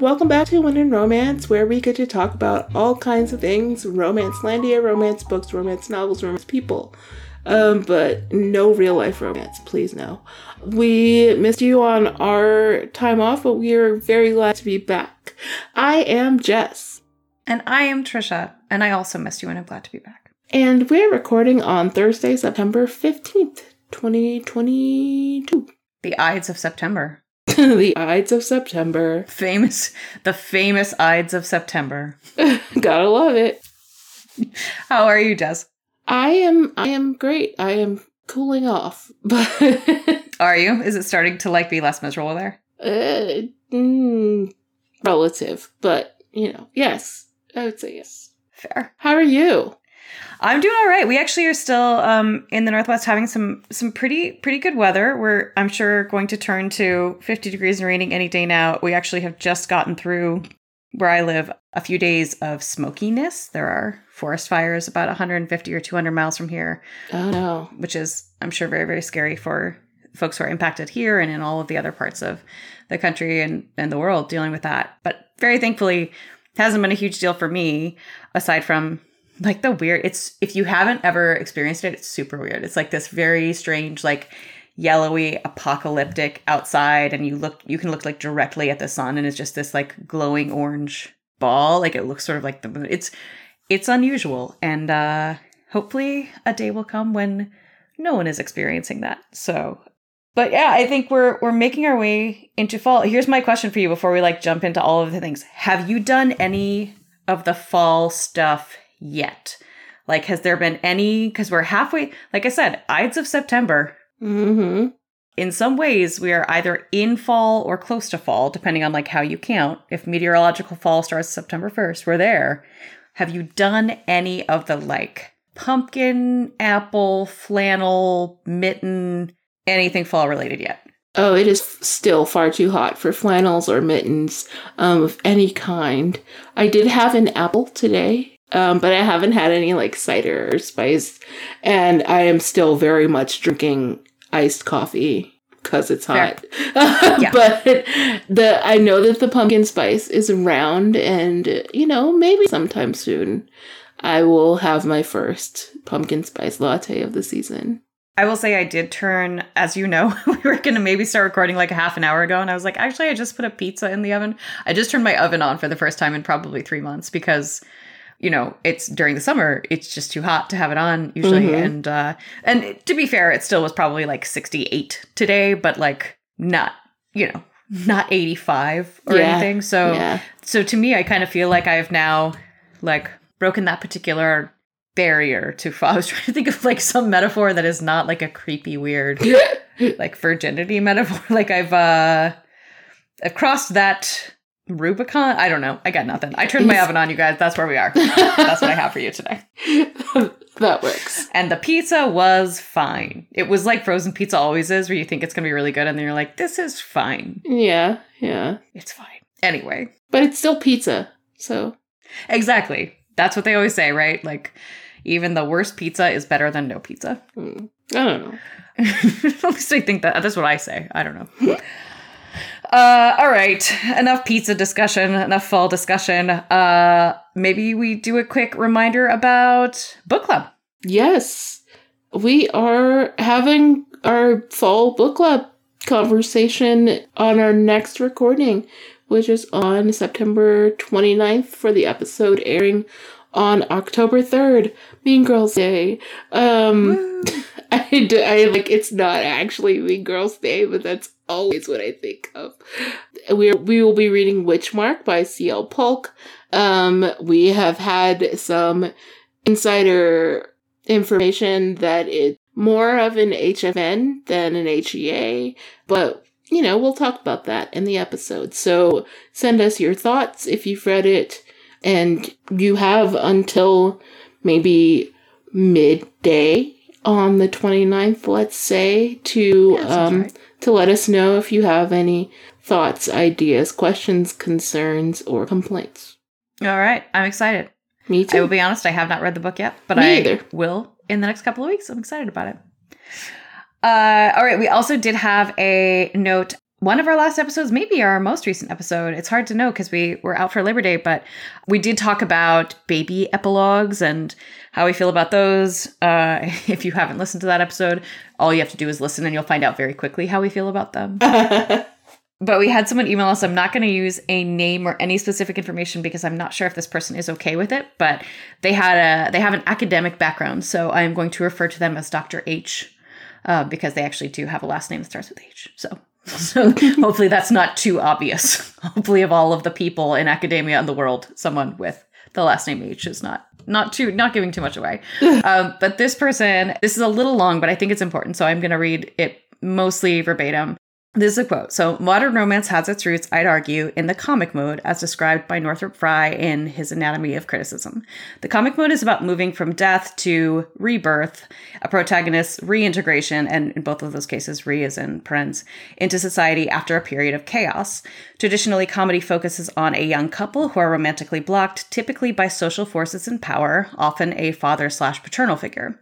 welcome back to When in Romance, where we get to talk about all kinds of things Romancelandia, romance books, romance novels, romance people. Um, but no real life romance, please no. We missed you on our time off, but we are very glad to be back. I am Jess. And I am Trisha, and I also missed you, and I'm glad to be back. And we're recording on Thursday, September 15th, 2022. The Ides of September. the Ides of September. Famous, the famous Ides of September. Gotta love it. How are you, Jess? I am I am great. I am cooling off, but Are you? Is it starting to like be less miserable there? uh, mm, relative. But you know, yes, I would say yes. Fair. How are you? I'm doing all right. We actually are still um, in the northwest having some some pretty pretty good weather. We're I'm sure going to turn to 50 degrees and raining any day now. We actually have just gotten through where I live a few days of smokiness. There are forest fires about 150 or 200 miles from here, Oh no. which is I'm sure very very scary for folks who are impacted here and in all of the other parts of the country and and the world dealing with that. But very thankfully hasn't been a huge deal for me aside from like the weird it's if you haven't ever experienced it it's super weird. It's like this very strange like yellowy apocalyptic outside and you look you can look like directly at the sun and it's just this like glowing orange ball. Like it looks sort of like the moon. It's it's unusual and uh hopefully a day will come when no one is experiencing that. So but yeah i think we're we're making our way into fall. Here's my question for you before we like jump into all of the things. Have you done any of the fall stuff yet. Like has there been any because we're halfway like i said ides of september. Mm-hmm. in some ways we are either in fall or close to fall depending on like how you count. If meteorological fall starts september 1st we're there. Have you done any of the like pumpkin apple flannel mitten anything fall related yet? Oh, it is still far too hot for flannels or mittens um, of any kind. I did have an apple today, um, but I haven't had any like cider or spice, and I am still very much drinking iced coffee because it's hot. Yeah. but the I know that the pumpkin spice is around, and you know maybe sometime soon I will have my first pumpkin spice latte of the season. I will say I did turn, as you know, we were going to maybe start recording like a half an hour ago. And I was like, actually, I just put a pizza in the oven. I just turned my oven on for the first time in probably three months because, you know, it's during the summer. It's just too hot to have it on usually. Mhm. And, uh, and to be fair, it still was probably like 68 today, but like not, you know, not 85 or Yeah. anything. So, yeah. so to me, I kind of feel like I've now like broken that particular barrier to I was trying to think of like some metaphor that is not like a creepy weird like virginity metaphor. Like I've uh I've crossed that Rubicon. I don't know. I got nothing. I turned my oven on, you guys. That's where we are. That's what I have for you today. that works. And the pizza was fine. It was like frozen pizza always is, where you think it's gonna be really good, and then you're like, this is fine. Yeah, yeah. It's fine. Anyway. But it's still pizza. So, Exactly. That's what they always say, right? Like, even the worst pizza is better than no pizza. hmm, I don't know. At least I think that that's what I say. I don't know. uh, all right. Enough pizza discussion. Enough fall discussion. Uh, maybe we do a quick reminder about book club. Yes, we are having our fall book club conversation on our next recording, which is on September 29th for the episode airing on October 3rd, Mean Girls Day. Um, I, I like it's not actually Mean Girls Day, but that's always what I think of. We we will be reading Witchmark by C.L. Polk. Um, we have had some insider information that it's more of an HFN than an HEA, but you know, we'll talk about that in the episode. So send us your thoughts if you've read it and you have until maybe midday on the 29th, let's say, to Yeah, um right. to let us know if you have any thoughts, ideas, questions, concerns, or complaints. All right. I'm excited. Me too I will be honest, I have not read the book yet, but Me I either. will in the next couple of weeks. I'm excited about it. Uh, all right. We also did have a note. One of our last episodes, maybe our most recent episode. It's hard to know because we were out for Labor Day, but we did talk about baby epilogues and how we feel about those. Uh, if you haven't listened to that episode, all you have to do is listen and you'll find out very quickly how we feel about them. But we had someone email us. I'm not going to use a name or any specific information because I'm not sure if this person is okay with it. But they had a they have an academic background, so I am going to refer to them as Dr. H, uh, because they actually do have a last name that starts with H. So. So hopefully that's not too obvious. hopefully of all of the people in academia in the world, someone with the last name H is not not too not giving too much away. um, but this person, this is a little long, but I think it's important, so I'm going to read it mostly verbatim. This is a quote. So, modern romance has its roots, I'd argue, in the comic mode, as described by Northrop Frye in his Anatomy of Criticism. The comic mode is about moving from death to rebirth, a protagonist's reintegration, and in both of those cases, re is in parens, into society after a period of chaos. Traditionally, comedy focuses on a young couple who are romantically blocked, typically by social forces in power, often a father slash paternal figure.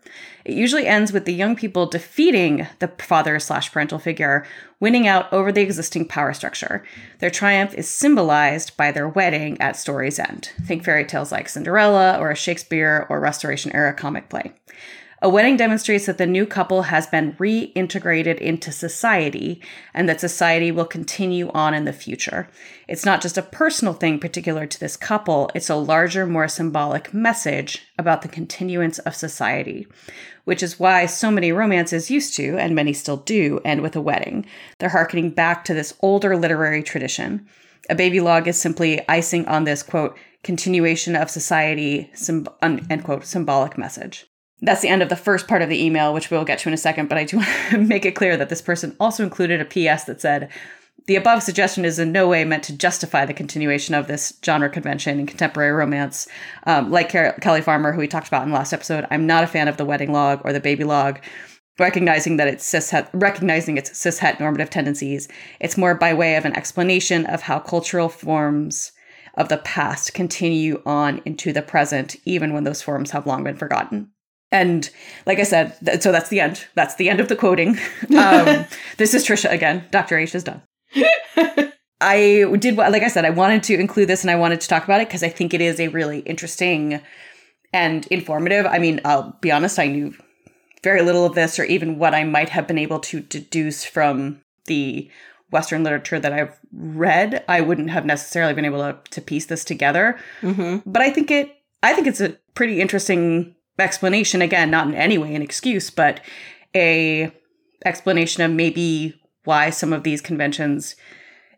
It usually ends with the young people defeating the father slash parental figure, winning out over the existing power structure. Their triumph is symbolized by their wedding at story's end. Think fairy tales like Cinderella or a Shakespeare or Restoration era comic play. A wedding demonstrates that the new couple has been reintegrated into society and that society will continue on in the future. It's not just a personal thing particular to this couple, it's a larger, more symbolic message about the continuance of society, which is why so many romances used to, and many still do, end with a wedding. They're harkening back to this older literary tradition. A baby log is simply icing on this quote, continuation of society, end quote, symbolic message. That's the end of the first part of the email, which we'll get to in a second. But I do want to make it clear that this person also included a PS that said, the above suggestion is in no way meant to justify the continuation of this genre convention in contemporary romance. Um, like Car- Kelly Farmer, who we talked about in the last episode, I'm not a fan of the wedding log or the baby log. Recognizing that it's recognizing its cishet normative tendencies, it's more by way of an explanation of how cultural forms of the past continue on into the present, even when those forms have long been forgotten. And like I said, th- so that's the end. That's the end of the quoting. Um, this is Trisha again. Dr. H is done. I did, like I said, I wanted to include this and I wanted to talk about it because I think it is a really interesting and informative. I mean, I'll be honest, I knew very little of this or even what I might have been able to deduce from the Western literature that I've read. I wouldn't have necessarily been able to, to piece this together. Mm-hmm. But I think it, I think it's a pretty interesting explanation. Again, not in any way an excuse, but a explanation of maybe why some of these conventions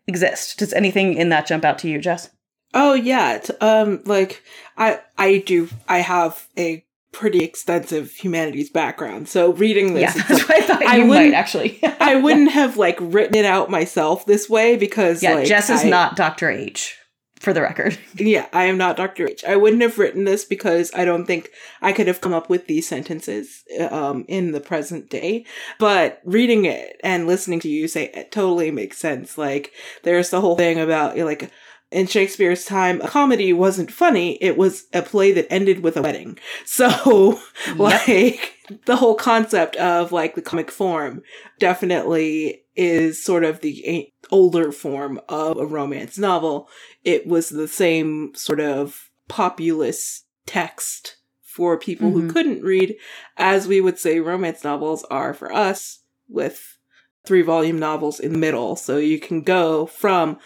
exist. Does anything in that jump out to you, Jess? Oh yeah, um, like I I do I have a pretty extensive humanities background, so reading this, Yeah, that's what I thought I you might wouldn't- actually. I wouldn't have like written it out myself this way because yeah, like, Jess is I- not Dr. H, for the record. Yeah, I am not Dr. H. I wouldn't have written this because I don't think I could have come up with these sentences um, in the present day. But reading it and listening to you say it totally makes sense. Like, there's the whole thing about, like, in Shakespeare's time, a comedy wasn't funny. It was a play that ended with a wedding. So, like, the whole concept of, like, the comic form definitely is sort of the older form of a romance novel it was the same sort of populist text for people who Mhm. couldn't read, as we would say romance novels are for us, with three volume novels in the middle. So you can go from,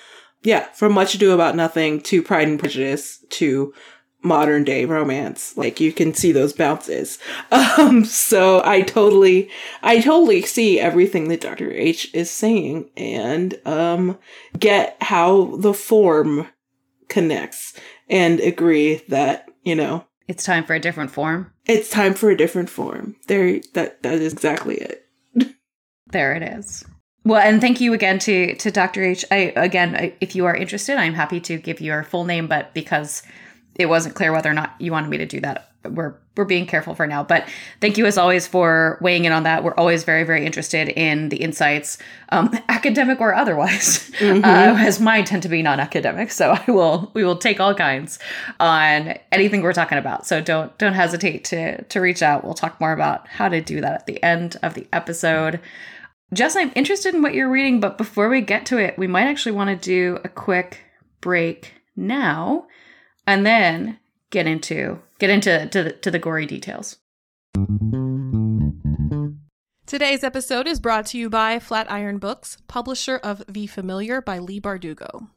yeah, from Much Ado About Nothing to Pride and Prejudice to modern day romance. Like you can see those bounces. Um, so I totally, I totally see everything that Dr. H is saying and, um, get how the form connects and agree that, you know, it's time for a different form. It's time for a different form. There, that, that is exactly it. there it is. Well, and thank you again to to Dr. H. I again, I, if you are interested, I'm happy to give your full name, but because it wasn't clear whether or not you wanted me to do that. We're we're being careful for now, but thank you as always for weighing in on that. We're always very very interested in the insights, um, academic or otherwise, mm-hmm. uh, as mine tend to be non-academic. So I will we will take all kinds on anything we're talking about. So don't don't hesitate to to reach out. We'll talk more about how to do that at the end of the episode. Jess, I'm interested in what you're reading, but before we get to it, we might actually want to do a quick break now and then get into get into to the, to the gory details. Today's episode is brought to you by Flatiron Books, publisher of The Familiar by Leigh Bardugo.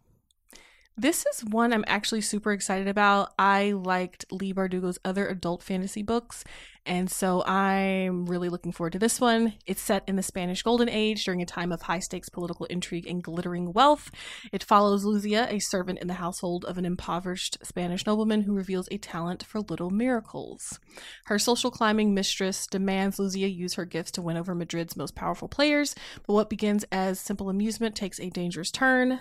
This is one I'm actually super excited about. I liked Leigh Bardugo's other adult fantasy books, and so I'm really looking forward to this one. It's set in the Spanish Golden Age during a time of high stakes political intrigue and glittering wealth. It follows Luzia, a servant in the household of an impoverished Spanish nobleman who reveals a talent for little miracles. Her social climbing mistress demands Luzia use her gifts to win over Madrid's most powerful players, but what begins as simple amusement takes a dangerous turn.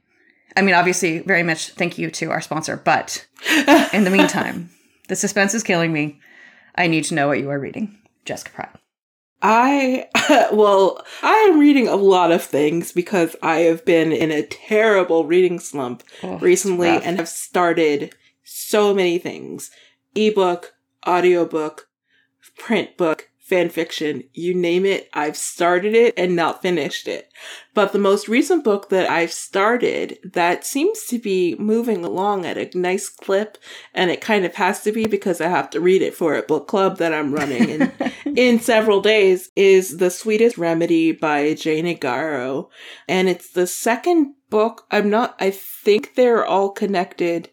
I mean, obviously, very much thank you to our sponsor, but in the meantime, the suspense is killing me. I need to know what you are reading, Jessica Pryde. I, well, I am reading a lot of things because I have been in a terrible reading slump oh, recently and have started so many things ebook, audiobook, print book, fan fiction, you name it, I've started it and not finished it. But the most recent book that I've started that seems to be moving along at a nice clip, and it kind of has to be because I have to read it for a book club that I'm running in, in several days, is The Sweetest Remedy by Jane Igharo. And it's the second book. I'm not, I think they're all connected,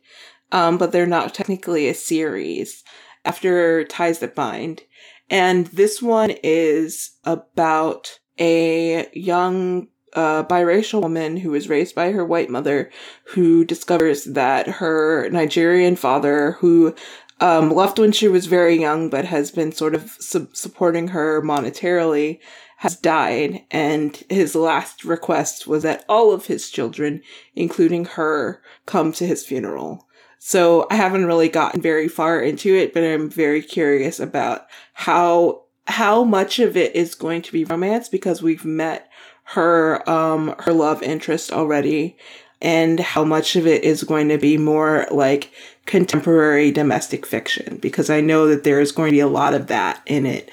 um, but they're not technically a series after Ties That Bind. And this one is about a young uh, biracial woman who was raised by her white mother who discovers that her Nigerian father, who um, left when she was very young but has been sort of su- supporting her monetarily, has died. And his last request was that all of his children, including her, come to his funeral. So I haven't really gotten very far into it, but I'm very curious about how how much of it is going to be romance because we've met her um her love interest already and how much of it is going to be more like contemporary domestic fiction because I know that there is going to be a lot of that in it.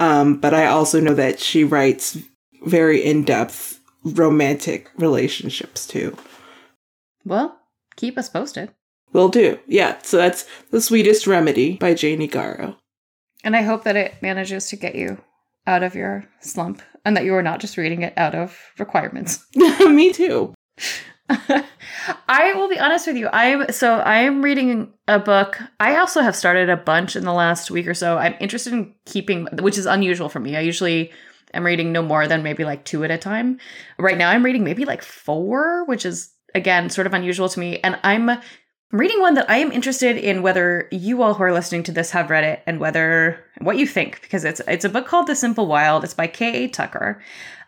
Um, but I also know that she writes very in depth romantic relationships too. Well, keep us posted. Will do. Yeah. So that's The Sweetest Remedy by Jane Igharo. And I hope that it manages to get you out of your slump and that you are not just reading it out of requirements. Me too. I will be honest with you. I'm so I am reading a book. I also have started a bunch in the last week or so. I'm interested in keeping which is unusual for me. I usually am reading no more than maybe like two at a time. Right now I'm reading maybe like four, which is again sort of unusual to me. And I'm I'm reading one that I am interested in whether you all who are listening to this have read it and whether what you think because it's it's a book called The Simple Wild. It's by K.A. Tucker.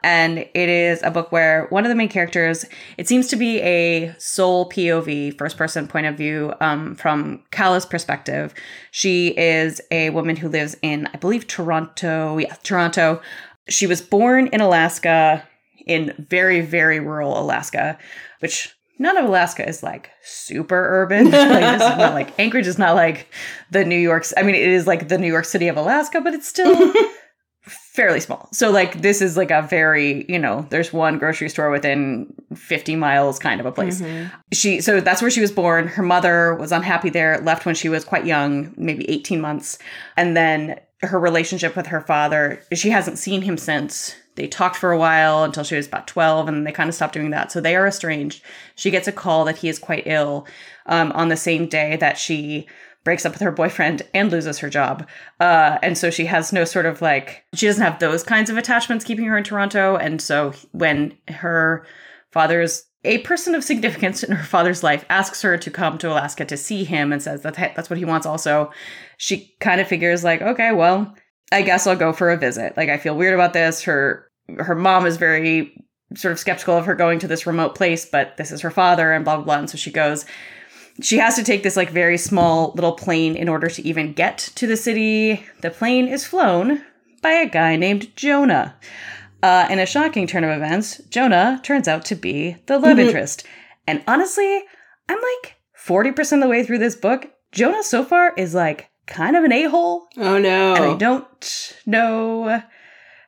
And it is a book where one of the main characters, it seems to be a sole POV, first person point of view um, from Calla's perspective. She is a woman who lives in, I believe, Toronto. Yeah, Toronto. She was born in Alaska, in very, very rural Alaska, which none of Alaska is like super urban. like, this is not like Anchorage is not like the New York. I mean, it is like the New York City of Alaska, but it's still fairly small. So like this is like a very, you know, there's one grocery store within 50 miles kind of a place. Mm-hmm. She so that's where she was born. Her mother was unhappy there, left when she was quite young, maybe 18 months. And then her relationship with her father, she hasn't seen him since they talked for a while until she was about 12 and they kind of stopped doing that. So they are estranged. She gets a call that he is quite ill um, on the same day that she breaks up with her boyfriend and loses her job. Uh, and so she has no sort of like she doesn't have those kinds of attachments keeping her in toronto. And so when her father's a person of significance in her father's life asks her to come to Alaska to see him and says that that's what he wants also. She kind of figures like, okay, well, I guess I'll go for a visit. Like I feel weird about this. Her her mom is very sort of skeptical of her going to this remote place, but this is her father and blah blah blah. And so she goes. She has to take this like very small little plane in order to even get to the city. The plane is flown by a guy named Jonah. Uh, in a shocking turn of events, Jonah turns out to be the love mm-hmm. interest. And honestly, I'm like 40% of the way through this book. Jonah so far is like kind of an a hole. Oh no. And I don't know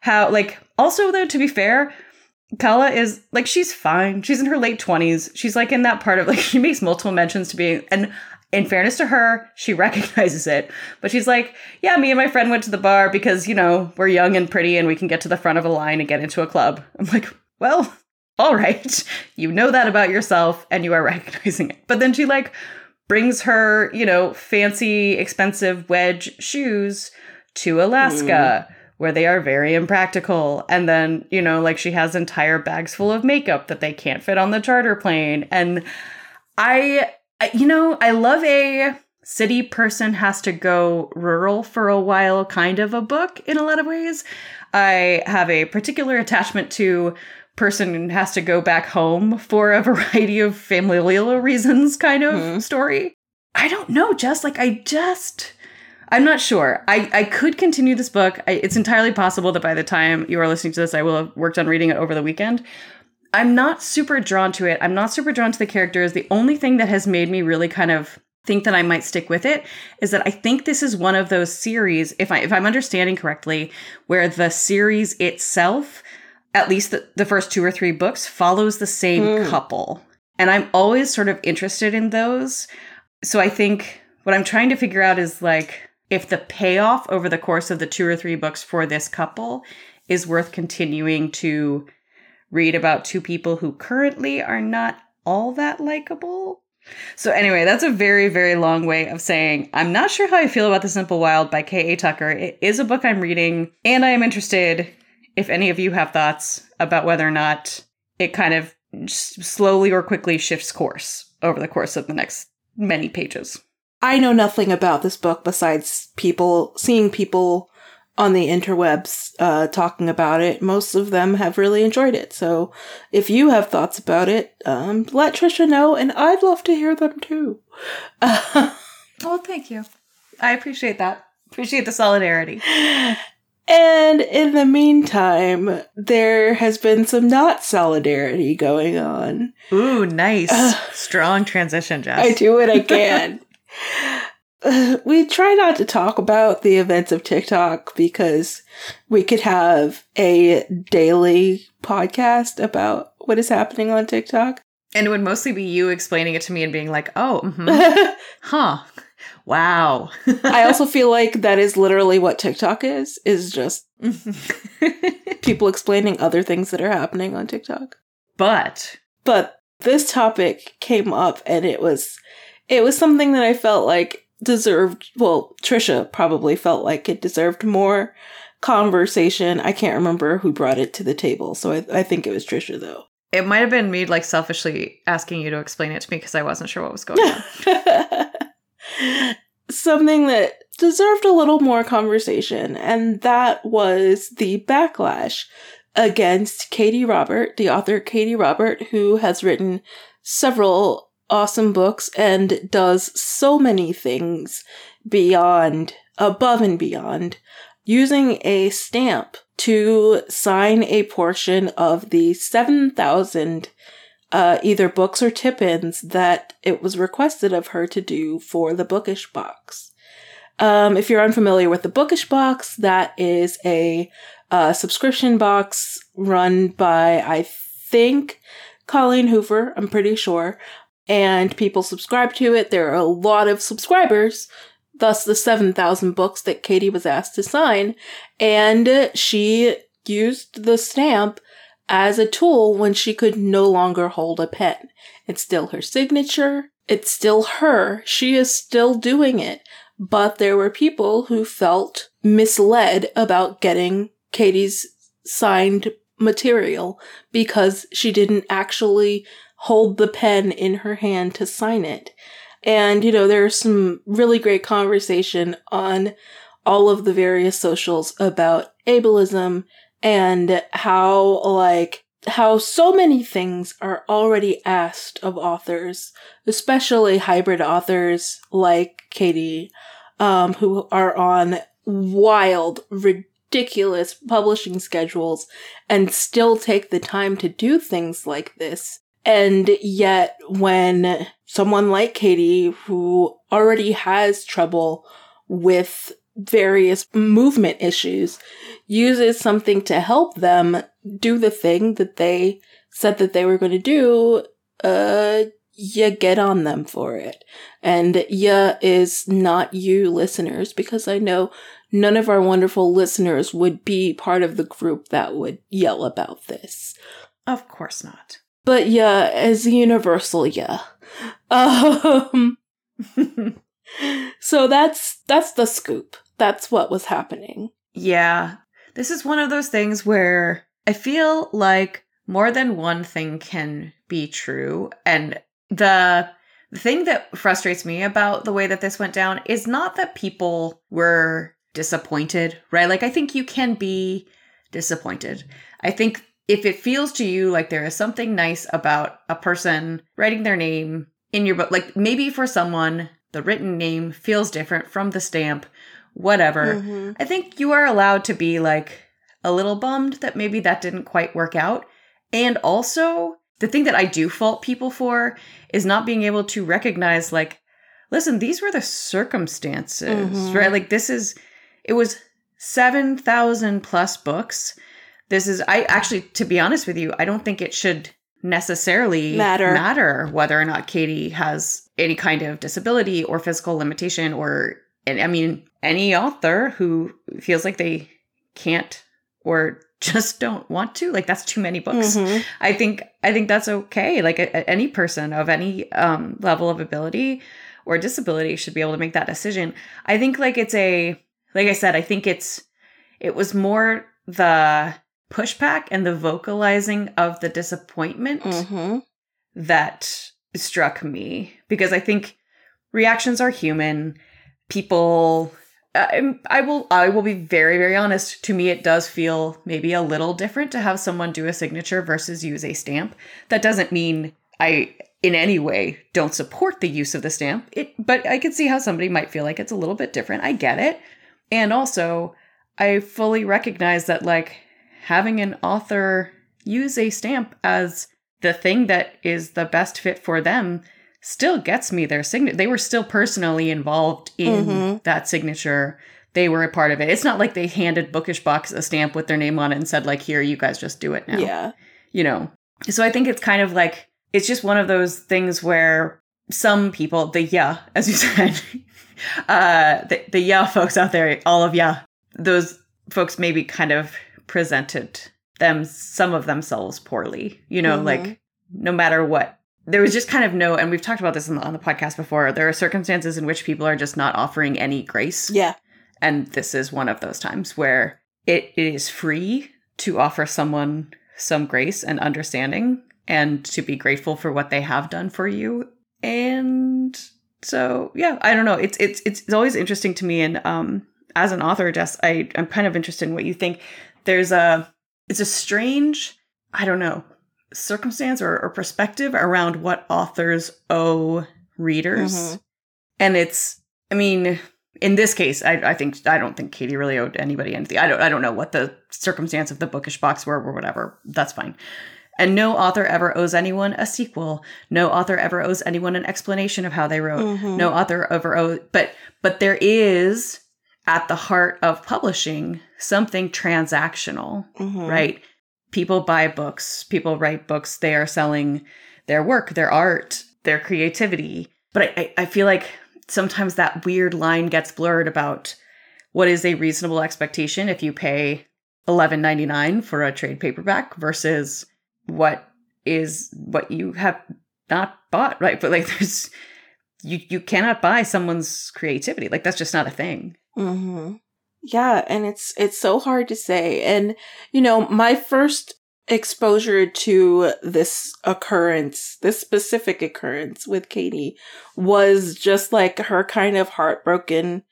how, like, also though, to be fair, Calla is like, she's fine. She's in her late 20s. She's like in that part of like, she makes multiple mentions to being, and in fairness to her, she recognizes it. But she's like, yeah, me and my friend went to the bar because, you know, we're young and pretty and we can get to the front of a line and get into a club. I'm like, well, all right. You know that about yourself and you are recognizing it. But then she like brings her, you know, fancy, expensive wedge shoes to Alaska. Mm. Where they are very impractical. And then, you know, like she has entire bags full of makeup that they can't fit on the charter plane. And I, you know, I love a city person has to go rural for a while kind of a book in a lot of ways. I have a particular attachment to person has to go back home for a variety of familial reasons kind of mm. story. I don't know, just like I just I'm not sure. I, I could continue this book. I, it's entirely possible that by the time you are listening to this, I will have worked on reading it over the weekend. I'm not super drawn to it. I'm not super drawn to the characters. The only thing that has made me really kind of think that I might stick with it is that I think this is one of those series, if I if I'm understanding correctly, where the series itself at least the, the first two or three books follows the same mm. couple and i'm always sort of interested in those so i think what i'm trying to figure out is like if the payoff over the course of the two or three books for this couple is worth continuing to read about two people who currently are not all that likable so anyway, that's a very, very long way of saying I'm not sure how I feel about The Simple Wild by K.A. Tucker. It is a book I'm reading, and I am interested if any of you have thoughts about whether or not it kind of slowly or quickly shifts course over the course of the next many pages. I know nothing about this book besides people seeing people on the interwebs uh, talking about it. Most of them have really enjoyed it. So if you have thoughts about it, um, let Trisha know, and I'd love to hear them too. oh, thank you. I appreciate that. Appreciate the solidarity. And in the meantime, there has been some not solidarity going on. Ooh, nice. Strong transition, Jess. I do what I can. Uh, we try not to talk about the events of TikTok because we could have a daily podcast about what is happening on TikTok. And it would mostly be you explaining it to me and being like, oh, mhm. huh. Wow. I also feel like that is literally what TikTok is, is just people explaining other things that are happening on TikTok. but But this topic came up and it was it was something that I felt like deserved well, Trisha probably felt like it deserved more conversation. I can't remember who brought it to the table, so I, I think it was Trisha though. it might have been me like selfishly asking you to explain it to me because I wasn't sure what was going on. something that deserved a little more conversation, and that was the backlash against Katee Robert, the author Katee Robert, who has written several awesome books and does so many things beyond, above and beyond, using a stamp to sign a portion of the 7,000 uh, either books or tip-ins that it was requested of her to do for the Bookish Box. Um, if you're unfamiliar with the Bookish Box, that is a uh, subscription box run by, I think, Colleen Hoover, I'm pretty sure, and people subscribe to it. There are a lot of subscribers, thus the 7,000 books that Katee was asked to sign, and she used the stamp as a tool when she could no longer hold a pen. It's still her signature. It's still her. She is still doing it. But there were people who felt misled about getting Katee's signed material because she didn't actually hold the pen in her hand to sign it. And, you know, there's some really great conversation on all of the various socials about ableism and how like how so many things are already asked of authors, especially hybrid authors like Katee, um, who are on wild, ridiculous publishing schedules and still take the time to do things like this. And yet, when someone like Katee, who already has trouble with various movement issues, uses something to help them do the thing that they said that they were going to do, uh, you get on them for it. And yeah is not you listeners, because I know none of our wonderful listeners would be part of the group that would yell about this. of course not. But yeah, as universal yeah. Um, so that's, that's the scoop. That's what was happening. Yeah. This is one of those things where I feel like more than one thing can be true. And the the thing that frustrates me about the way that this went down is not that people were disappointed, right? Like I think you can be disappointed. I think if it feels to you like there is something nice about a person writing their name in your book, like maybe for someone the written name feels different from the stamp, whatever. Mhm. I think you are allowed to be like a little bummed that maybe that didn't quite work out. And also, the thing that I do fault people for is not being able to recognize, like, listen, these were the circumstances, Mhm. right? Like, this is, it was 7,000 plus books. This is, I actually, to be honest with you, I don't think it should necessarily Matter. matter whether or not Katee has any kind of disability or physical limitation or and I mean any author who feels like they can't or just don't want to like that's too many books. Mhm. I think I think that's okay. Like a, a- any person of any um, level of ability or disability should be able to make that decision. I think like it's a like I said, I think it's it was more the pushback and the vocalizing of the disappointment Mhm. that struck me because I think reactions are human. People, I, I will, I will be very, very honest. To me, it does feel maybe a little different to have someone do a signature versus use a stamp. That doesn't mean I, in any way, don't support the use of the stamp. It, but I can see how somebody might feel like it's a little bit different. I get it, and also. I fully recognize that like having an author use a stamp as the thing that is the best fit for them still gets me their signature. They were still personally involved in Mm-hmm. that signature. They were a part of it. It's not like they handed Bookish Box a stamp with their name on it and said, like, here, you guys just do it now. Yeah. You know? So I think it's kind of like, it's just one of those things where some people, the yeah, as you said, uh, the, the yeah folks out there, all of yeah, those folks maybe kind of presented them, some of themselves poorly, you know, Mhm. like no matter what. There was just kind of no, and we've talked about this on the, on the podcast before. There are circumstances in which people are just not offering any grace. Yeah. And this is one of those times where it is free to offer someone some grace and understanding and to be grateful for what they have done for you. And so, yeah, I don't know. It's it's it's always interesting to me and um as an author, Jess, I I'm kind of interested in what you think. There's a it's a strange, I don't know, circumstance or, or perspective around what authors owe readers. Mhm. And it's I mean, in this case, I, I think I don't think Katee really owed anybody anything. I don't I don't know what the circumstance of the bookish box were or whatever. That's fine. And no author ever owes anyone a sequel. No author ever owes anyone an explanation of how they wrote. Mhm. No author ever owes but but there is at the heart of publishing something transactional Mhm. right? People buy books, people write books, they are selling their work, their art, their creativity. But I, I, I feel like sometimes that weird line gets blurred about what is a reasonable expectation if you pay eleven ninety nine for a trade paperback versus what is what you have not bought, right? But like there's you you cannot buy someone's creativity. Like that's just not a thing. Hmm Yeah, and it's it's so hard to say. And you know, my first exposure to this occurrence, this specific occurrence with Katee was just like her kind of heartbroken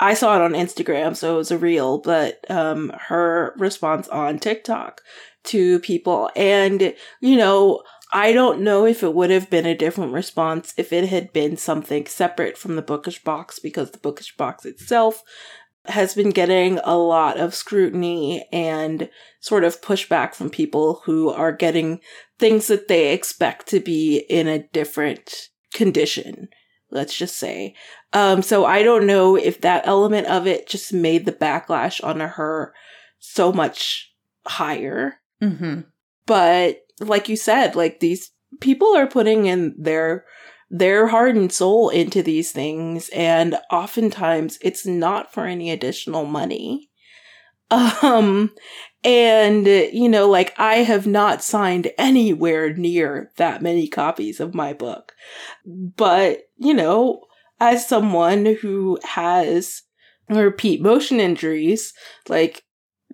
I saw it on Instagram, so it was a reel, but um her response on TikTok to people and you know, I don't know if it would have been a different response if it had been something separate from the bookish box because the bookish box itself has been getting a lot of scrutiny and sort of pushback from people who are getting things that they expect to be in a different condition, let's just say. Um, so I don't know if that element of it just made the backlash on her so much higher Mm-hmm. but like you said like these people are putting in their their heart and soul into these things and oftentimes it's not for any additional money. Um and you know like i have not signed anywhere near that many copies of my book. But you know as someone who has repeat motion injuries like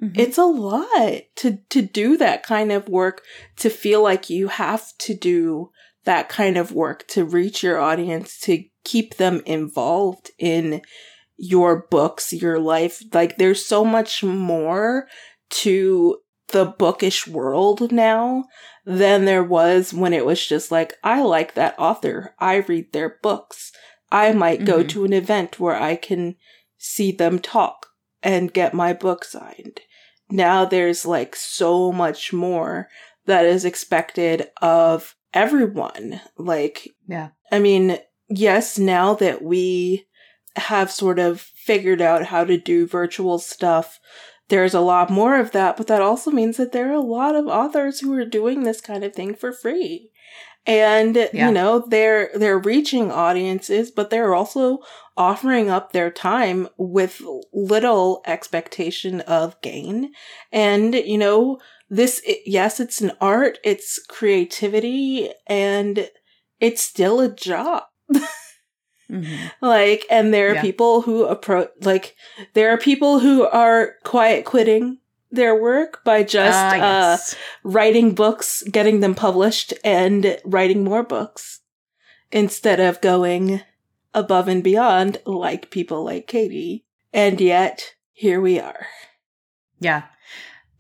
Mm-hmm. it's a lot to to do that kind of work to feel like you have to do that kind of work to reach your audience to keep them involved in your books your life like there's so much more to the bookish world now than there was when it was just like i like that author i read their books i might go Mhm. to an event where i can see them talk and get my book signed. Now there's like so much more that is expected of everyone. Like, Yeah. I mean, yes, now that we have sort of figured out how to do virtual stuff, there's a lot more of that, but that also means that there are a lot of authors who are doing this kind of thing for free. And Yeah. you know, they're they're reaching audiences, but they're also offering up their time with little expectation of gain. And you know, this yes, it's an art, it's creativity, and it's still a job. Mm-hmm. Like, and there are Yeah. people who approach, like, there are people who are quiet quitting their work by just Ah, uh, yes. writing books, getting them published, and writing more books instead of going above and beyond like people like Katee. And yet, here we are. Yeah.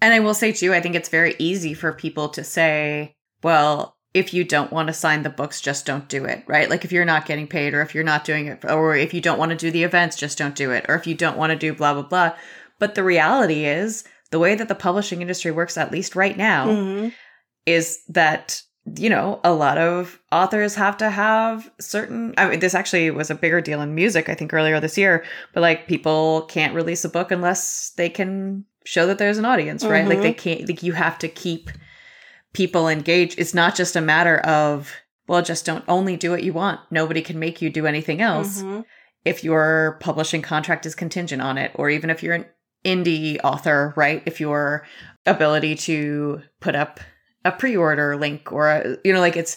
And I will say too, I think it's very easy for people to say, well, if you don't want to sign the books, just don't do it, right? Like if you're not getting paid or if you're not doing it, or if you don't want to do the events, just don't do it. Or if you don't want to do blah, blah, blah. But the reality is, the way that the publishing industry works, at least right now, Mhm. is that you know a lot of authors have to have certain i mean this actually was a bigger deal in music i think earlier this year but like people can't release a book unless they can show that there's an audience right like they can't like you have to keep people engaged it's not just a matter of well just don't only do what you want nobody can make you do anything else Mhm. if your publishing contract is contingent on it, or even if you're an indie author, right? If your ability to put up a pre-order link or a, you know, like it's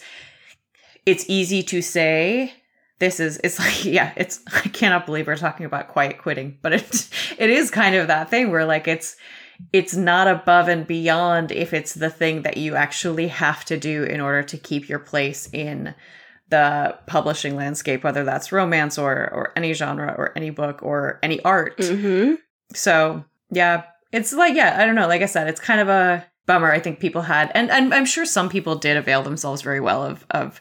it's easy to say this is it's like yeah it's i cannot believe we're talking about quiet quitting but it it is kind of that thing where like it's it's not above and beyond if it's the thing that you actually have to do in order to keep your place in the publishing landscape whether that's romance or or any genre or any book or any art Mhm. So yeah it's like yeah i don't know like i said it's kind of a bummer i think people had and, and i'm sure some people did avail themselves very well of of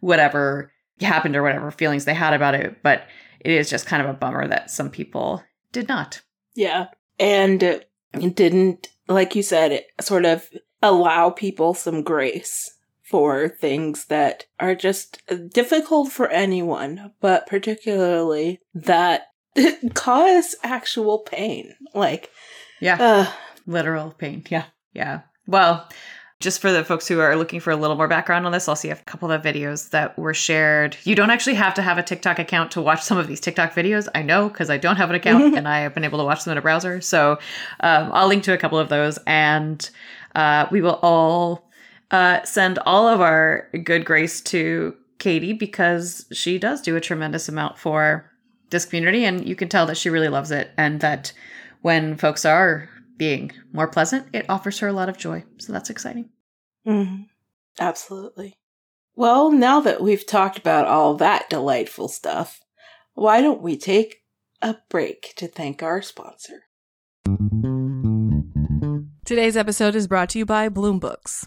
whatever happened or whatever feelings they had about it but it is just kind of a bummer that some people did not Yeah. And it didn't, like you said, it sort of allow people some grace for things that are just difficult for anyone, but particularly that cause actual pain. Like, yeah. uh, literal pain. Yeah. Yeah. Well just for the folks who are looking for a little more background on this i'll see a couple of videos that were shared. You don't actually have to have a tiktok account to watch some of these tiktok videos. I know because i don't have an account and i have been able to watch them in a browser. So um, i'll link to a couple of those and uh, we will all uh, send all of our good grace to Katee because she does do a tremendous amount for this community and you can tell that she really loves it and that when folks are being more pleasant, it offers her a lot of joy. So that's exciting. mhm. absolutely. Well, now that we've talked about all that delightful stuff, why don't we take a break to thank our sponsor? Today's episode is brought to you by Bloom Books.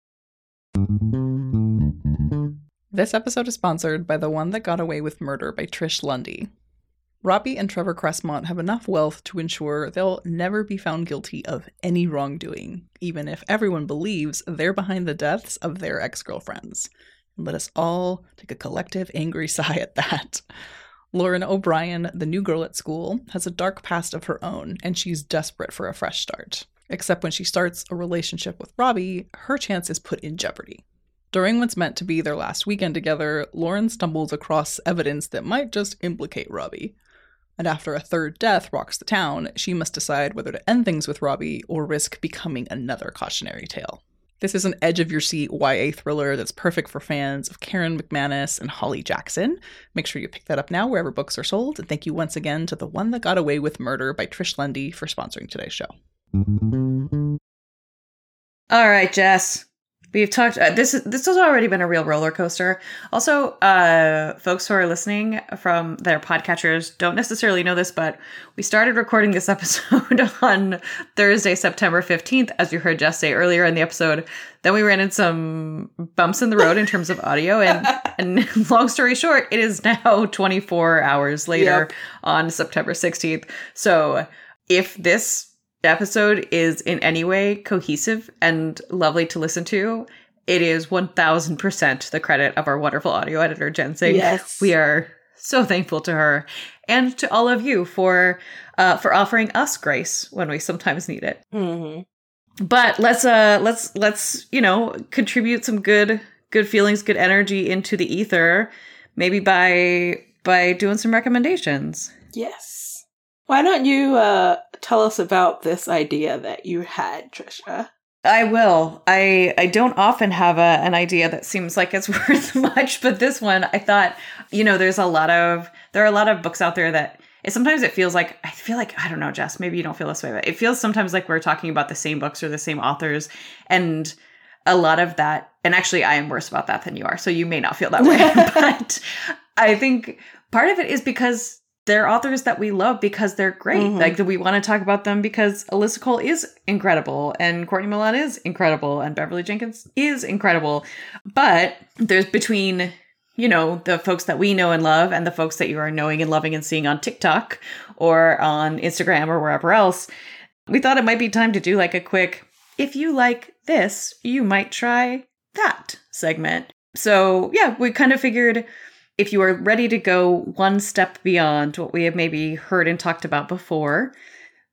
This episode is sponsored by The One That Got Away with Murder by Trish Lundy. Robbie and Trevor Cressmont have enough wealth to ensure they'll never be found guilty of any wrongdoing, even if everyone believes they're behind the deaths of their ex girlfriends. Let us all take a collective angry sigh at that. Lauren O'Brien, the new girl at school, has a dark past of her own, and she's desperate for a fresh start. Except when she starts a relationship with Robbie, her chance is put in jeopardy. During what's meant to be their last weekend together, Lauren stumbles across evidence that might just implicate Robbie. And after a third death rocks the town, she must decide whether to end things with Robbie or risk becoming another cautionary tale. This is an edge of your seat YA thriller that's perfect for fans of Karen McManus and Holly Jackson. Make sure you pick that up now wherever books are sold. And thank you once again to The One That Got Away with Murder by Trish Lundy for sponsoring today's show. All right, Jess. We've talked. Uh, this is this has already been a real roller coaster. Also, uh, folks who are listening from their podcatchers don't necessarily know this, but we started recording this episode on Thursday, September fifteenth, as you heard Jess say earlier in the episode. Then we ran into some bumps in the road in terms of audio, and and long story short, it is now twenty four hours later Yep. on September sixteenth. So if this episode is in any way cohesive and lovely to listen to, it is 1000% the credit of our wonderful audio editor, Jen Singh. Yes. We are so thankful to her and to all of you for uh, for offering us grace when we sometimes need it. hmm But let's uh let's let's you know contribute some good good feelings, good energy into the ether, maybe by by doing some recommendations. Yes. Why don't you uh, tell us about this idea that you had, Trisha? I will. I I don't often have a, an idea that seems like it's worth much, but this one I thought, you know, there's a lot of there are a lot of books out there that it, sometimes it feels like I feel like I don't know, Jess, maybe you don't feel this way, but it feels sometimes like we're talking about the same books or the same authors and a lot of that and actually I am worse about that than you are, so you may not feel that way. but I think part of it is because they're authors that we love because they're great. Mhm. Like we want to talk about them because Alyssa Cole is incredible and Courtney Milan is incredible and Beverly Jenkins is incredible. But there's between you know the folks that we know and love and the folks that you are knowing and loving and seeing on TikTok or on Instagram or wherever else. We thought it might be time to do like a quick if you like this, you might try that segment. So, yeah, we kind of figured if you are ready to go one step beyond what we have maybe heard and talked about before,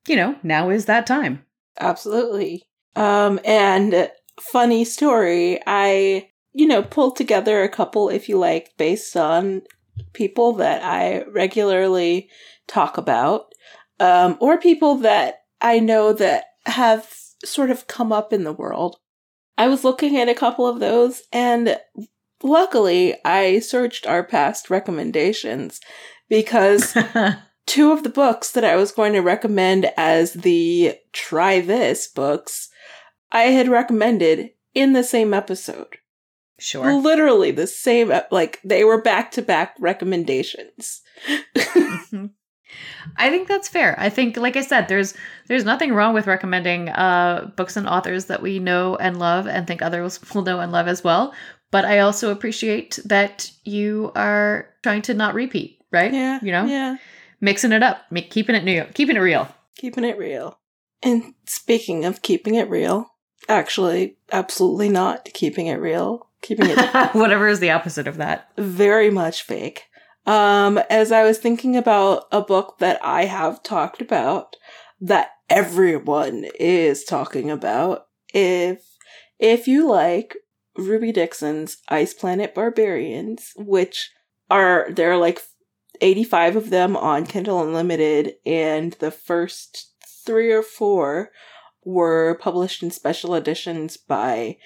you know, now is that time. Absolutely. Um, and funny story, I, you know, pulled together a couple, if you like, based on people that I regularly talk about, um, or people that I know that have sort of come up in the world. I was looking at a couple of those, and luckily I searched our past recommendations because two of the books that I was going to recommend as the try this books, I had recommended in the same episode. sure. Literally the same, like they were back to back recommendations. Mhm. I think that's fair. I think like I said there's there's nothing wrong with recommending uh books and authors that we know and love and think others will know and love as well, but I also appreciate that you are trying to not repeat, right? yeah. You know, Yeah. mixing it up, make, keeping it new, keeping it real. Keeping it real. And speaking of keeping it real, actually, absolutely not keeping it real. Keeping it Whatever is the opposite of that. very much fake. Um, as I was thinking about a book that I have talked about, that everyone is talking about, if if you like Ruby Dixon's Ice Planet Barbarians, which are there are like 85 of them on Kindle Unlimited, and the first three or four were published in special editions by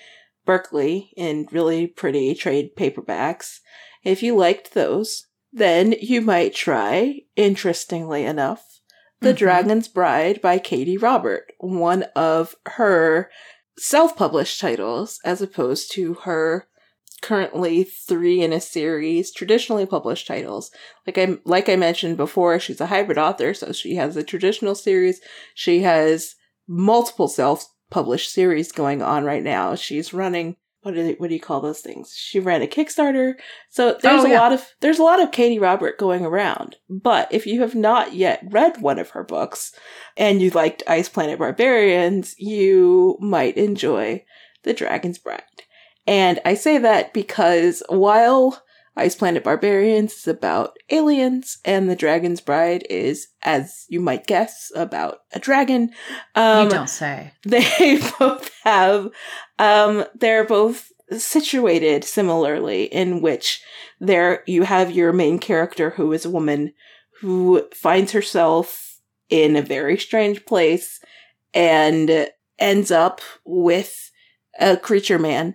Berkley in really pretty trade paperbacks. If you liked those, then you might try, interestingly enough, The Mhm. Dragon's Bride by Katee Robert, one of her self published titles, as opposed to her currently three in a series traditionally published titles. Like I like I mentioned before, she's a hybrid author, so she has a traditional series. She has multiple self published series going on right now. She's running what do, they, what do you call those things? She ran a Kickstarter. So there's Oh, a yeah. lot of there's a lot of Katee Robert going around. But if you have not yet read one of her books and you liked Ice Planet Barbarians, you might enjoy The Dragon's Bride. And I say that because while Ice Planet Barbarians is about aliens and The Dragon's Bride is, as you might guess, about a dragon, um, you don't say. they both have um they're both situated similarly in which there you have your main character who is a woman who finds herself in a very strange place and ends up with a creature man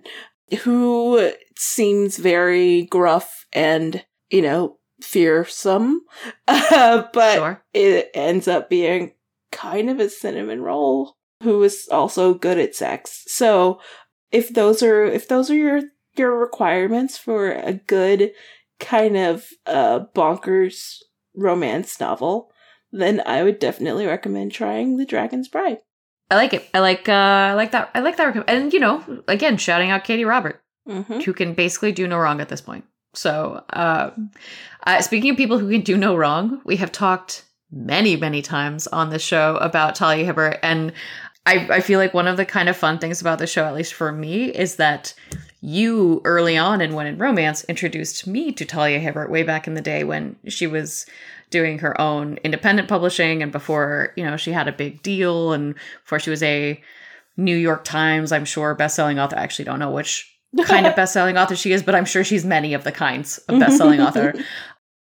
who seems very gruff and you know fearsome uh, but sure. it ends up being kind of a cinnamon roll who is also good at sex. So if those are if those are your your requirements for a good kind of uh bonkers romance novel, then I would definitely recommend trying The Dragon's Bride. I like it. I like uh I like that I like that and you know, again, shouting out Katee Robert, Mm-hmm. who can basically do no wrong at this point. So, uh, uh speaking of people who can do no wrong, we have talked many, many times on the show about Talia Hibbert and I, I feel like one of the kind of fun things about the show, at least for me, is that you early on in When in Romance introduced me to Talia Hibbert way back in the day when she was doing her own independent publishing and before, you know, she had a big deal and before she was a New York Times, I'm sure, best-selling author. I actually don't know which kind of best-selling author she is, but I'm sure she's many of the kinds of best-selling author.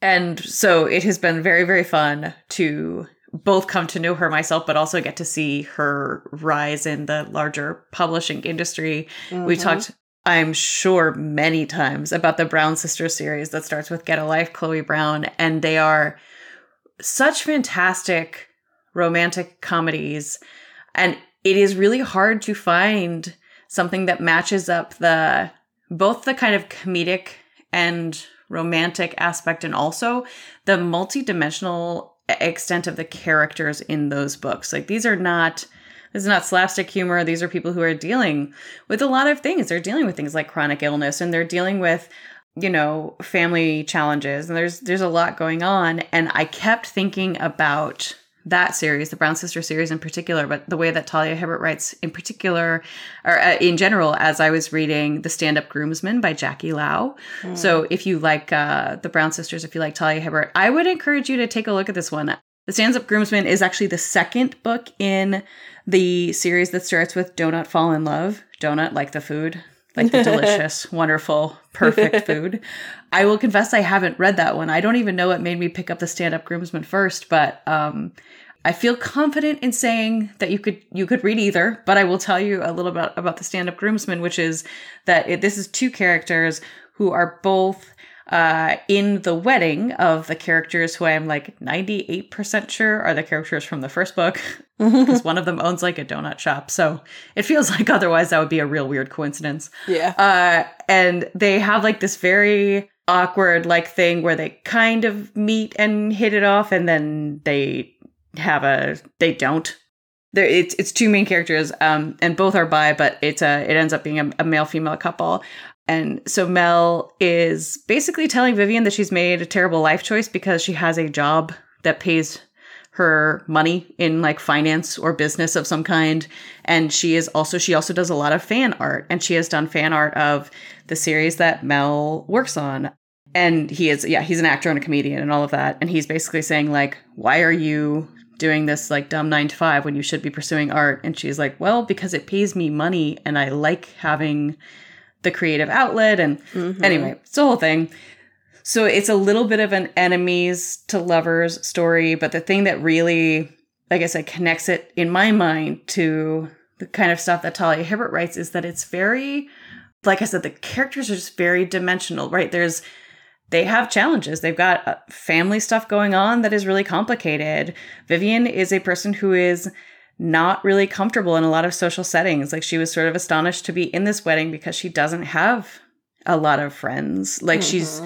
And so it has been very, very fun to both come to know her myself, but also get to see her rise in the larger publishing industry. Mm-hmm. We talked, I'm sure, many times about the Brown Sisters series that starts with Get a Life, Chloe Brown, and they are such fantastic romantic comedies. And it is really hard to find something that matches up the both the kind of comedic and romantic aspect and also the multidimensional extent of the characters in those books. Like these are not this is not slapstick humor. These are people who are dealing with a lot of things. They're dealing with things like chronic illness and they're dealing with you know family challenges and there's there's a lot going on and I kept thinking about that series, the Brown Sister series in particular, but the way that Talia Hibbert writes in particular, or uh, in general, as I was reading The Stand Up Groomsman by Jackie Lau. Mm. So if you like uh, the Brown Sisters, if you like Talia Hibbert, I would encourage you to take a look at this one. The Stand Up Groomsman is actually the second book in the series that starts with Donut Fall in Love. Donut, like the food, like the delicious, wonderful, perfect food. I will confess I haven't read that one. I don't even know what made me pick up the stand up groomsman first, but um, I feel confident in saying that you could you could read either. But I will tell you a little bit about the stand up groomsman, which is that it, this is two characters who are both uh, in the wedding of the characters who I am like 98% sure are the characters from the first book. Because one of them owns like a donut shop. So it feels like otherwise that would be a real weird coincidence. Yeah. Uh, and they have like this very awkward like thing where they kind of meet and hit it off and then they have a they don't there it's it's two main characters um and both are bi but it's a it ends up being a, a male female couple and so Mel is basically telling Vivian that she's made a terrible life choice because she has a job that pays her money in like finance or business of some kind. And she is also she also does a lot of fan art. And she has done fan art of the series that Mel works on. And he is yeah he's an actor and a comedian and all of that. And he's basically saying like why are you doing this like dumb 9 to 5 when you should be pursuing art? And she's like well because it pays me money and I like having the creative outlet. And mm-hmm. anyway it's the whole thing so it's a little bit of an enemies to lovers story, but the thing that really, like I said, connects it in my mind to the kind of stuff that Talia Hibbert writes is that it's very, like I said, the characters are just very dimensional, right? There's, they have challenges. They've got uh, family stuff going on that is really complicated. Vivian is a person who is not really comfortable in a lot of social settings. Like she was sort of astonished to be in this wedding because she doesn't have a lot of friends. Like mm-hmm. she's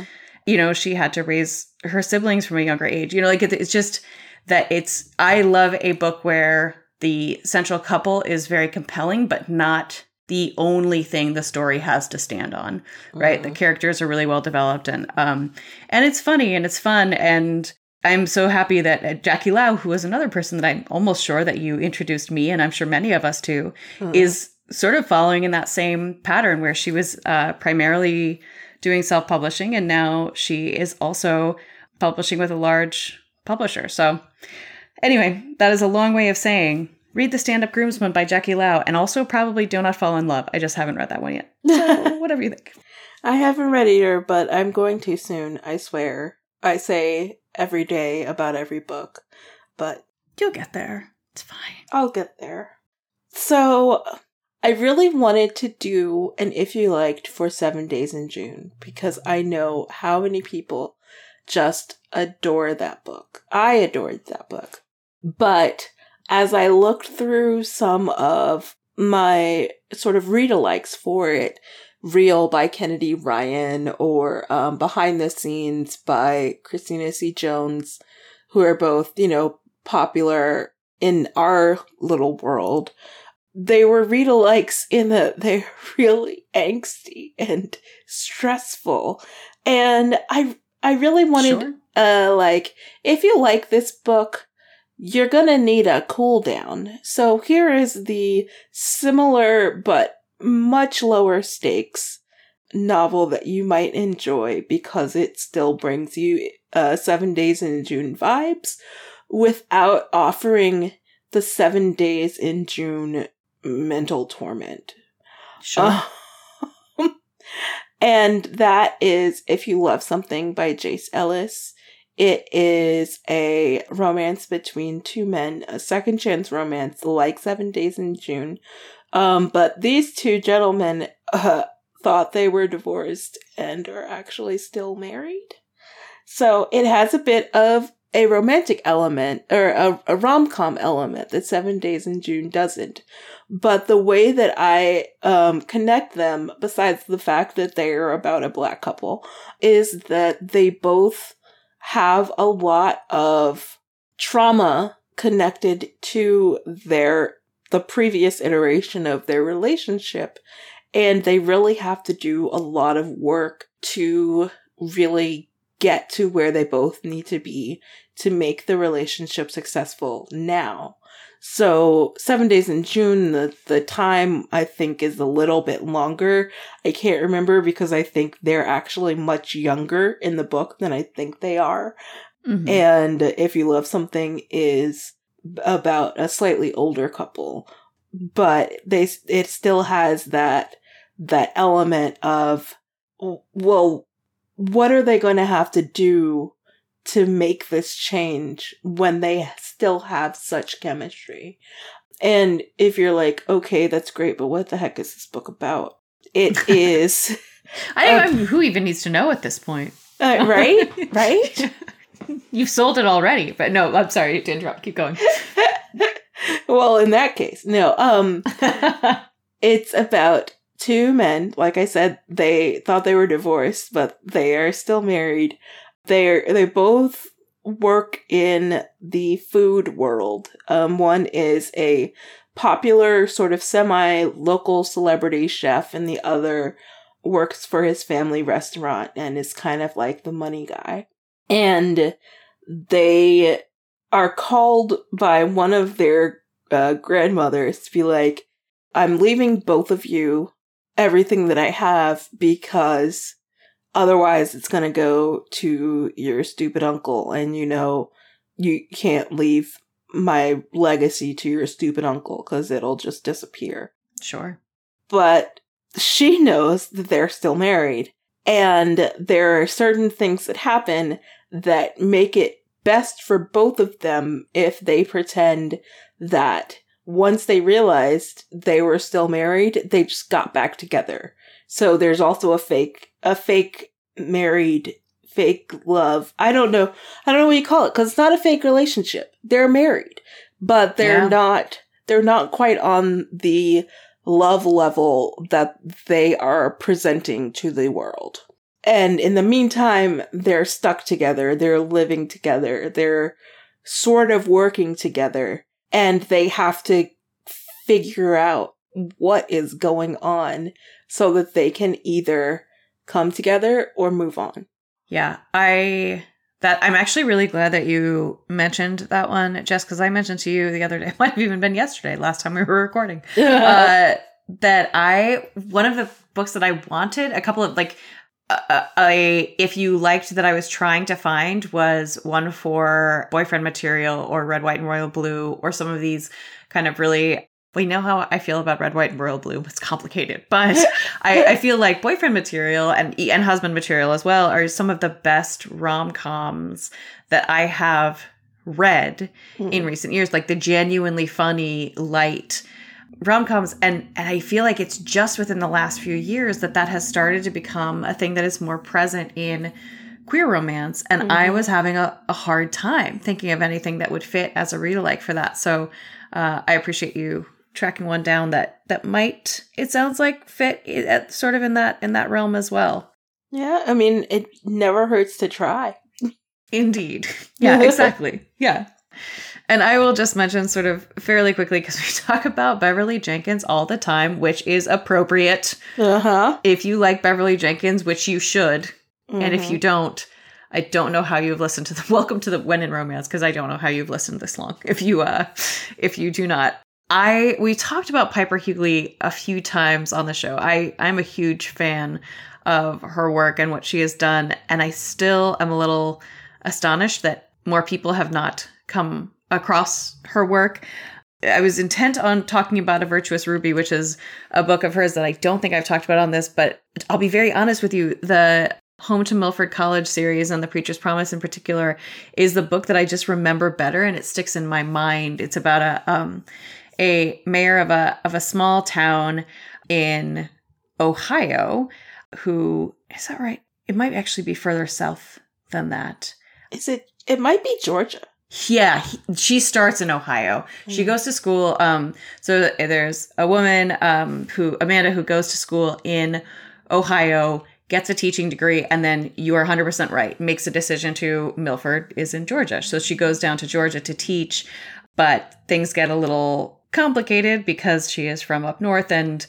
you know, she had to raise her siblings from a younger age. You know, like it's just that it's, I love a book where the central couple is very compelling, but not the only thing the story has to stand on, right? Mm. The characters are really well developed and, um, and it's funny and it's fun. And I'm so happy that uh, Jackie Lau, who is another person that I'm almost sure that you introduced me and I'm sure many of us to, mm. is sort of following in that same pattern where she was uh, primarily doing self publishing, and now she is also publishing with a large publisher. So, anyway, that is a long way of saying read The Stand Up Groomsman by Jackie Lau, and also probably Donut Fall in Love. I just haven't read that one yet. So, whatever you think. I haven't read either, but I'm going to soon, I swear. I say every day about every book, but. You'll get there. It's fine. I'll get there. So, I really wanted to do an if you liked for seven days in June because I know how many people just adore that book. I adored that book. But as I looked through some of my sort of read alikes for it, Real by Kennedy Ryan or um, Behind the Scenes by Christina C. Jones, who are both, you know, popular in our little world they were read alikes in that they're really angsty and stressful. And I I really wanted sure. uh like if you like this book, you're gonna need a cool down. So here is the similar but much lower stakes novel that you might enjoy because it still brings you uh, Seven Days in June vibes without offering the Seven Days in June mental torment. Sure. Um, and that is If You Love Something by Jayce Ellis. It is a romance between two men, a second chance romance like Seven Days in June. Um, but these two gentlemen uh, thought they were divorced and are actually still married. So it has a bit of a romantic element or a, a rom com element that Seven Days in June doesn't. But the way that I um, connect them, besides the fact that they are about a black couple, is that they both have a lot of trauma connected to their the previous iteration of their relationship and they really have to do a lot of work to really get to where they both need to be to make the relationship successful now. So seven days in June, the, the time I think is a little bit longer. I can't remember because I think they're actually much younger in the book than I think they are. Mhm. And if you love something is about a slightly older couple, but they it still has that that element of well what are they going to have to do to make this change when they still have such chemistry and if you're like okay that's great but what the heck is this book about it is I don't know who even needs to know at this point. uh, right right You've sold it already, but no, I'm sorry to interrupt. Keep going. well in that case no um it's about two men like i said they thought they were divorced but they are still married. They're they both work in the food world. Um one is a popular sort of semi local celebrity chef and the other works for his family restaurant and is kind of like the money guy. And they are called by one of their uh, grandmothers to be like i'm leaving both of you everything that I have because otherwise it's going to go to your stupid uncle and you know you can't leave my legacy to your stupid uncle cuz it'll just disappear. Sure. But she knows that they're still married and there are certain things that happen that make it best for both of them if they pretend that once they realized they were still married, they just got back together. So there's also a fake, a fake married, fake love. I don't know. I don't know what you call it because it's not a fake relationship. They're married, but they're Yeah. not, they're not quite on the love level that they are presenting to the world. And in the meantime, they're stuck together. They're living together. They're sort of working together and they have to figure out what is going on so that they can either come together or move on. Yeah, I that I'm actually really glad that you mentioned that one, Jess, because I mentioned to you the other day, it might have even been yesterday, last time we were recording, uh, that I one of the books that I wanted, a couple of like. Uh, I, if you liked that I was trying to find was one for boyfriend material or red, white, and royal blue or some of these kind of really we know how I feel about red, white, and royal blue. It's complicated, but I, I feel like boyfriend material and and husband material as well are some of the best rom coms that I have read in recent years. Like the genuinely funny, light rom coms, and and I feel like it's just within the last few years that that has started to become a thing that is more present in queer romance and i was having a, a hard time thinking of anything that would fit as a read alike for that. So uh, i appreciate you tracking one down that that might it sounds like fit at, sort of in that in that realm as well. Yeah, I mean, it never hurts to try. indeed. Yeah exactly. Yeah and i will just mention sort of fairly quickly because we talk about beverly jenkins all the time which is appropriate Uh huh. if you like beverly jenkins which you should and if you don't I don't know how you've listened to the Welcome to the When in Romance because I don't know how you've listened this long. If you uh if you do not. I we talked about Piper Hughley a few times on the show. I I'm a huge fan of her work and what she has done and I still am a little astonished that more people have not come across her work. I was intent on talking about A Virtuous Ruby, which is a book of hers that I don't think I've talked about on this, but I'll be very honest with you. The Home to Milford College series and The Preacher's Promise in particular is the book that I just remember better and it sticks in my mind. It's about a um a mayor of a of a small town in Ohio who is that right? It might actually be further south than that. Is it? It might be Georgia. Yeah, he, she starts in Ohio. She goes to school. Um, so there's a woman um, who Amanda who goes to school in Ohio, gets a teaching degree, and then you are 100% right. Makes a decision to Milford is in Georgia. So she goes down to Georgia to teach, but things get a little complicated because she is from up north and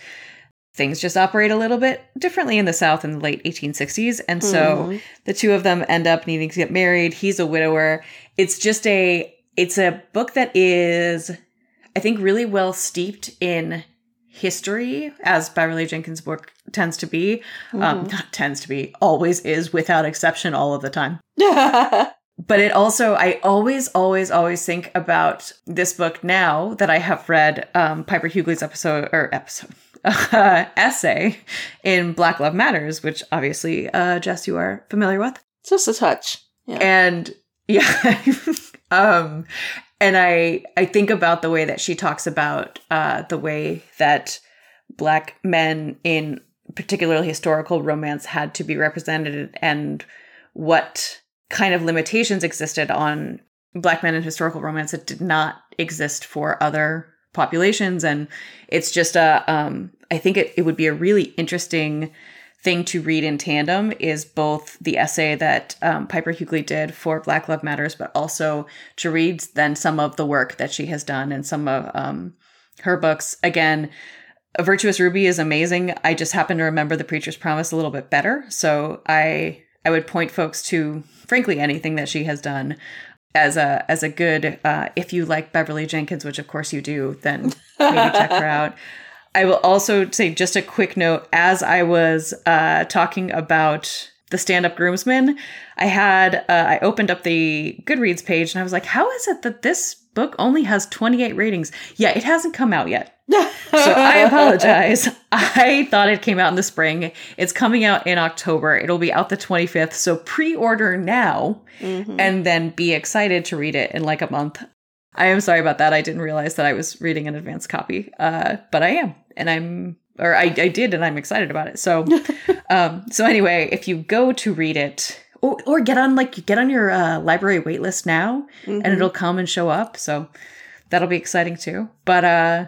things just operate a little bit differently in the South in the late 1860s. And so the two of them end up needing to get married. He's a widower. It's just a, it's a book that is, I think, really well steeped in history, as Beverly Jenkins' book tends to be. Um, not tends to be, always is, without exception, all of the time but it also i always always always think about this book now that i have read um, piper hughley's episode or episode uh, essay in black love matters which obviously uh, jess you are familiar with Just a touch. Yeah. and yeah um and i i think about the way that she talks about uh the way that black men in particularly historical romance had to be represented and what kind of limitations existed on black men in historical romance that did not exist for other populations and it's just a um i think it, it would be a really interesting thing to read in tandem is both the essay that um, piper hughley did for black love matters but also to read then some of the work that she has done and some of um, her books. Again a virtuous ruby is amazing. I just happen to remember the preacher's promise a little bit better so i i would point folks to frankly anything that she has done as a as a good uh, if you like beverly jenkins which of course you do then maybe check her out. I will also say just a quick note as i was uh, talking about the stand-up groomsman i had uh, i opened up the goodreads page and i was like how is it that this book only has 28 ratings yeah it hasn't come out yet so I apologize. I thought it came out in the spring. It's coming out in October. It'll be out the 25th. So pre order now and then be excited to read it in like a month. I am sorry about that. I didn't realize that I was reading an advanced copy, uh, but I am. And I'm, or I, I did, and I'm excited about it. So, um, so anyway, if you go to read it, or, or get on like get on your uh, library waitlist now, and it'll come and show up. So that'll be exciting too. But uh,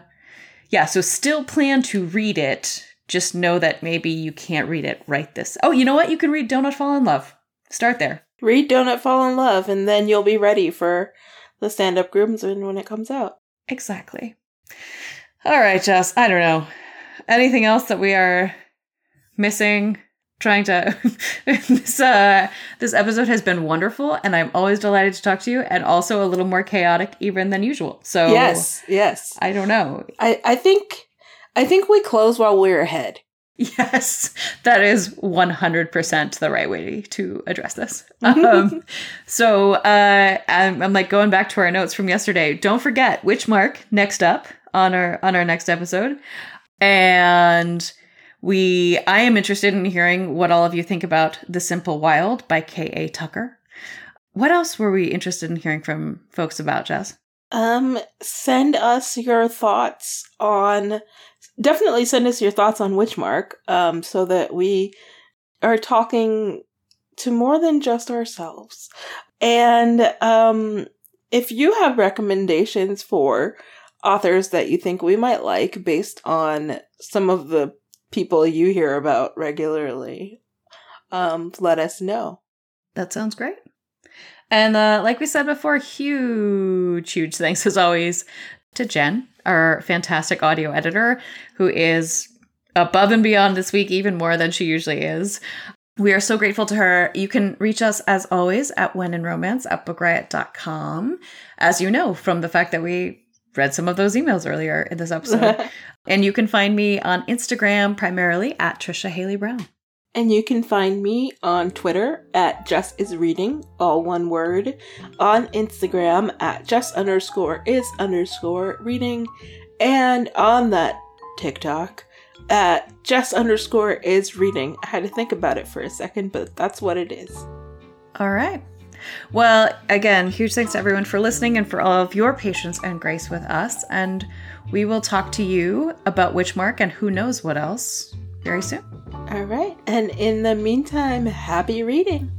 yeah, so still plan to read it. Just know that maybe you can't read it right this. Oh, you know what? You can read Donut Fall in Love. Start there. Read Donut Fall in Love, and then you'll be ready for the stand up groomsman when it comes out. Exactly. All right, Jess. I don't know. Anything else that we are missing? Trying to this uh this episode has been wonderful and I'm always delighted to talk to you and also a little more chaotic even than usual. So Yes, yes. I don't know. I, I think I think we close while we're ahead. Yes, that is 100% the right way to address this. um, so uh, I'm, I'm like going back to our notes from yesterday. Don't forget Witchmark next up on our on our next episode, and we I am interested in hearing what all of you think about The Simple Wild by K. A. Tucker. What else were we interested in hearing from folks about, Jess? Um, send us your thoughts on definitely send us your thoughts on Witchmark, um, so that we are talking to more than just ourselves. And um if you have recommendations for authors that you think we might like based on some of the people you hear about regularly, um, let us know. That sounds great. And uh, like we said before, huge, huge thanks as always to Jen, our fantastic audio editor, who is above and beyond this week, even more than she usually is. We are so grateful to her. You can reach us as always at when in romance at bookriot.com. As you know from the fact that we read some of those emails earlier in this episode. and you can find me on Instagram primarily at Trisha Haley Brown. And you can find me on Twitter at just is reading, all one word, on Instagram at just underscore is underscore reading, and on that TikTok at just underscore is reading. I had to think about it for a second, but that's what it is. All right. Well, again, huge thanks to everyone for listening and for all of your patience and grace with us. And we will talk to you about Witchmark and who knows what else very soon. All right. And in the meantime, happy reading.